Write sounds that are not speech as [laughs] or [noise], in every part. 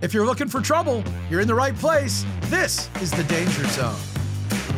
If you're looking for trouble, you're in the right place. This is the Danger Zone.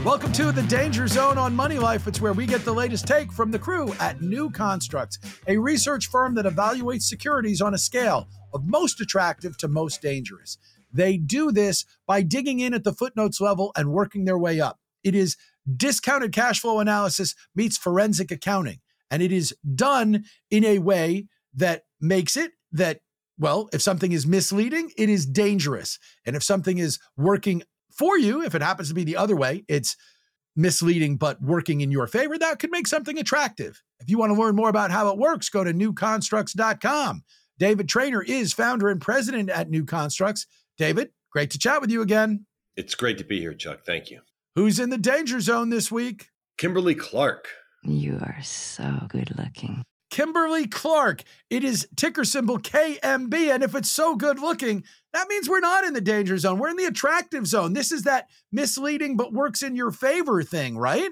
Welcome to the Danger Zone on Money Life. It's where we get the latest take from the crew at New Constructs, a research firm that evaluates securities on a scale of most attractive to most dangerous. They do this by digging in at the footnotes level and working their way up. It is discounted cash flow analysis meets forensic accounting, and it is done in a way that makes it that well, if something is misleading, it is dangerous. And if something is working for you, if it happens to be the other way, it's misleading but working in your favor, that could make something attractive. If you want to learn more about how it works, go to newconstructs.com. David Trainer is founder and president at New Constructs. David, great to chat with you again. It's great to be here, Chuck. Thank you. Who's in the danger zone this week? Kimberly Clark. You are so good looking. Kimberly Clark. It is ticker symbol KMB. And if it's so good looking, that means we're not in the danger zone. We're in the attractive zone. This is that misleading but works in your favor thing, right?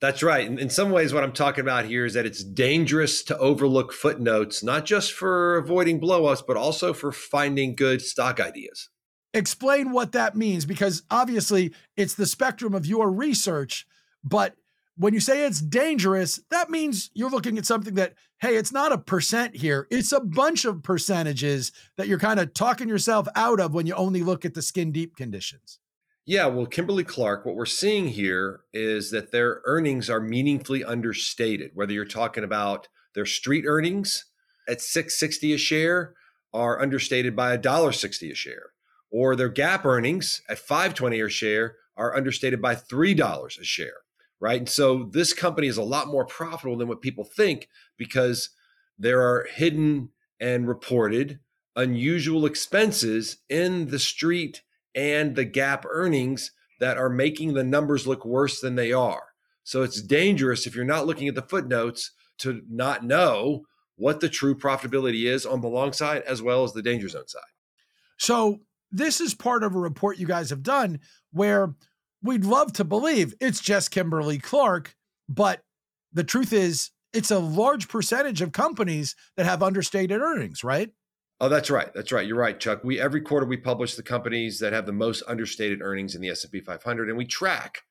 That's right. In, in some ways, what I'm talking about here is that it's dangerous to overlook footnotes, not just for avoiding blowups, but also for finding good stock ideas. Explain what that means, because obviously it's the spectrum of your research, but when you say it's dangerous, that means you're looking at something that, hey, it's not a percent here. It's a bunch of percentages that you're kind of talking yourself out of when you only look at the skin deep conditions. Yeah, well, Kimberly Clark, what we're seeing here is that their earnings are meaningfully understated. Whether you're talking about their street earnings at 660 a share are understated by $1.60 a share, or their GAAP earnings at 520 a share are understated by $3 a share right? And so this company is a lot more profitable than what people think because there are hidden and reported unusual expenses in the street and the GAAP earnings that are making the numbers look worse than they are. So it's dangerous if you're not looking at the footnotes to not know what the true profitability is on the long side as well as the danger zone side. So this is part of a report you guys have done where we'd love to believe it's just Kimberly Clark, but the truth is it's a large percentage of companies that have understated earnings, right? Oh, that's right. That's right. You're right, Chuck. We every quarter we publish the companies that have the most understated earnings in the S&P 500 and we track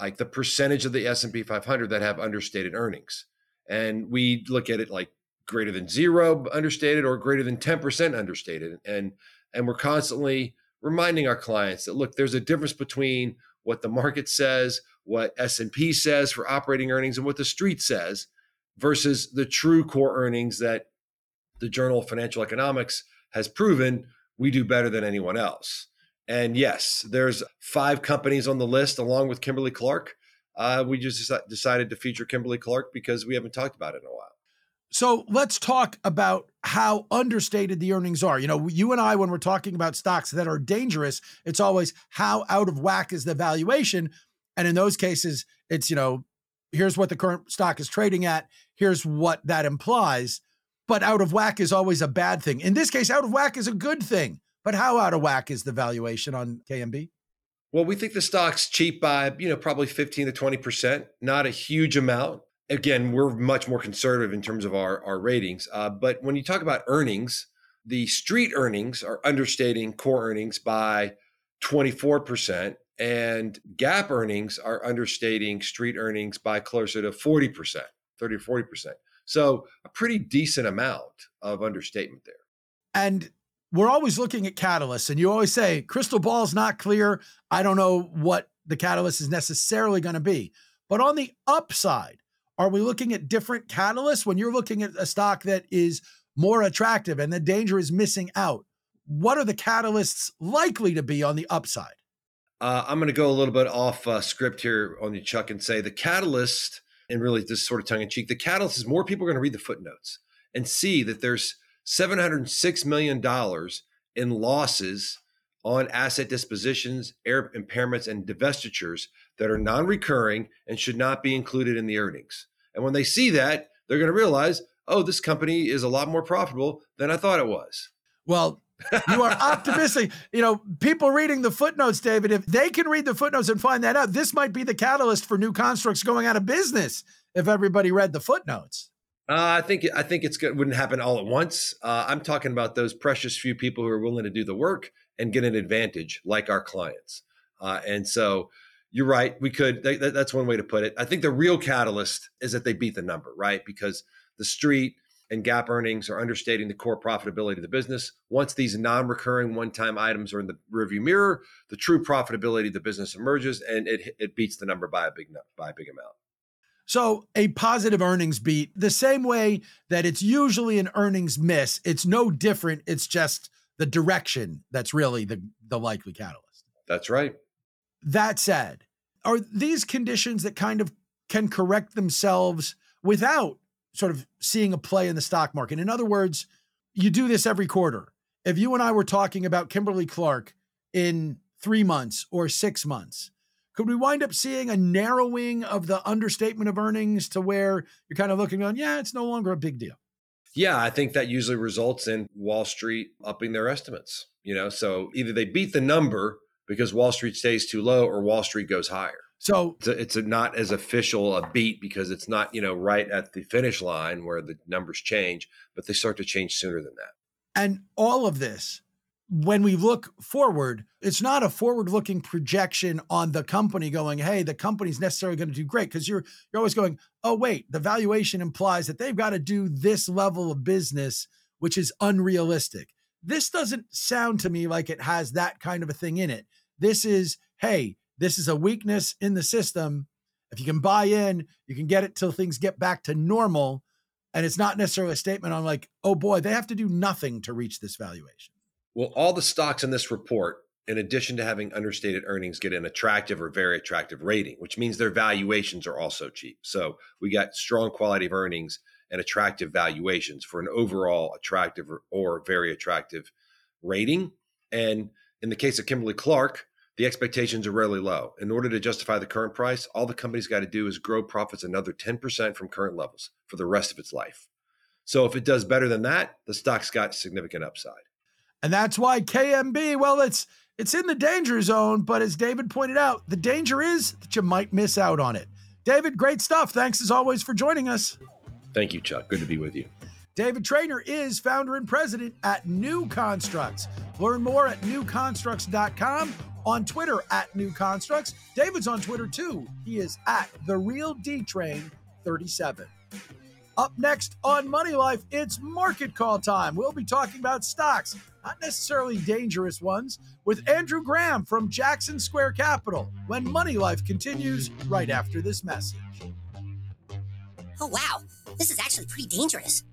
like the percentage of the S&P 500 that have understated earnings. And we look at it like greater than 0 understated or greater than 10% understated and and we're constantly reminding our clients that look, there's a difference between what the market says, what S&P says for operating earnings and what the street says versus the true core earnings that the Journal of Financial Economics has proven we do better than anyone else. And yes, there's five companies on the list along with Kimberly Clark. Uh, we just decided to feature Kimberly Clark because we haven't talked about it in a while. So let's talk about how understated the earnings are. You know, you and I, when we're talking about stocks that are dangerous, it's always how out of whack is the valuation. And in those cases, it's, you know, here's what the current stock is trading at, here's what that implies. But out of whack is always a bad thing. In this case, out of whack is a good thing. But how out of whack is the valuation on KMB? Well, we think the stock's cheap by, you know, probably 15 to 20%, not a huge amount again, we're much more conservative in terms of our, our ratings. Uh, but when you talk about earnings, the street earnings are understating core earnings by 24%, and GAAP earnings are understating street earnings by closer to 40%, 30 or 40%. So a pretty decent amount of understatement there. And we're always looking at catalysts, and you always say, crystal ball's not clear. I don't know what the catalyst is necessarily going to be. But on the upside, are we looking at different catalysts when you're looking at a stock that is more attractive and the danger is missing out? What are the catalysts likely to be on the upside? Uh, I'm going to go a little bit off uh, script here on you, Chuck, and say the catalyst, and really this sort of tongue in cheek, the catalyst is more people are going to read the footnotes and see that there's $706 million in losses on asset dispositions, impairments, and divestitures that are non recurring and should not be included in the earnings. And when they see that, they're going to realize, oh, this company is a lot more profitable than I thought it was. Well, you are [laughs] optimistic. You know, people reading the footnotes, David, if they can read the footnotes and find that out, this might be the catalyst for new constructs going out of business if everybody read the footnotes. Uh, I think I think it's good. Wouldn't happen all at once. Uh, I'm talking about those precious few people who are willing to do the work and get an advantage, like our clients. Uh, and so, you're right. We could. That, that's one way to put it. I think the real catalyst is that they beat the number, right? Because the street and GAAP earnings are understating the core profitability of the business. Once these non-recurring one-time items are in the rearview mirror, the true profitability of the business emerges, and it it beats the number by a big by a big amount. So a positive earnings beat, the same way that it's usually an earnings miss, it's no different. It's just the direction that's really the the likely catalyst. That's right. That said, are these conditions that kind of can correct themselves without sort of seeing a play in the stock market. In other words, you do this every quarter. If you and I were talking about Kimberly Clark in three months or six months, could we wind up seeing a narrowing of the understatement of earnings to where you're kind of looking on, yeah, it's no longer a big deal? Yeah, I think that usually results in Wall Street upping their estimates. You know, so either they beat the number because Wall Street stays too low or Wall Street goes higher. So it's, a, it's a not as official a beat because it's not you know right at the finish line where the numbers change, but they start to change sooner than that. And all of this, when we look forward, it's not a forward-looking projection on the company going, "Hey, the company's necessarily going to do great," because you're you're always going, "Oh, wait, the valuation implies that they've got to do this level of business, which is unrealistic." This doesn't sound to me like it has that kind of a thing in it. This is, hey, this is a weakness in the system. If you can buy in, you can get it till things get back to normal. And it's not necessarily a statement on like, oh boy, they have to do nothing to reach this valuation. Well, all the stocks in this report, in addition to having understated earnings, get an attractive or very attractive rating, which means their valuations are also cheap. So we got strong quality of earnings and attractive valuations for an overall attractive or, very attractive rating. And in the case of Kimberly Clark, the expectations are really low. In order to justify the current price, all the company's got to do is grow profits another 10% from current levels for the rest of its life. So if it does better than that, the stock's got significant upside. And that's why KMB, well, it's it's in the danger zone, but as David pointed out, the danger is that you might miss out on it. David, great stuff. Thanks as always for joining us. Thank you, Chuck. Good to be with you. David Trainer is founder and president at New Constructs. Learn more at newconstructs.com on Twitter at New Constructs. David's on Twitter too. He is at the Real D Train 37. Up next on Money Life, it's market call time. We'll be talking about stocks, not necessarily dangerous ones, with Andrew Graham from Jackson Square Capital when Money Life continues right after this message. Oh, wow. This is actually pretty dangerous.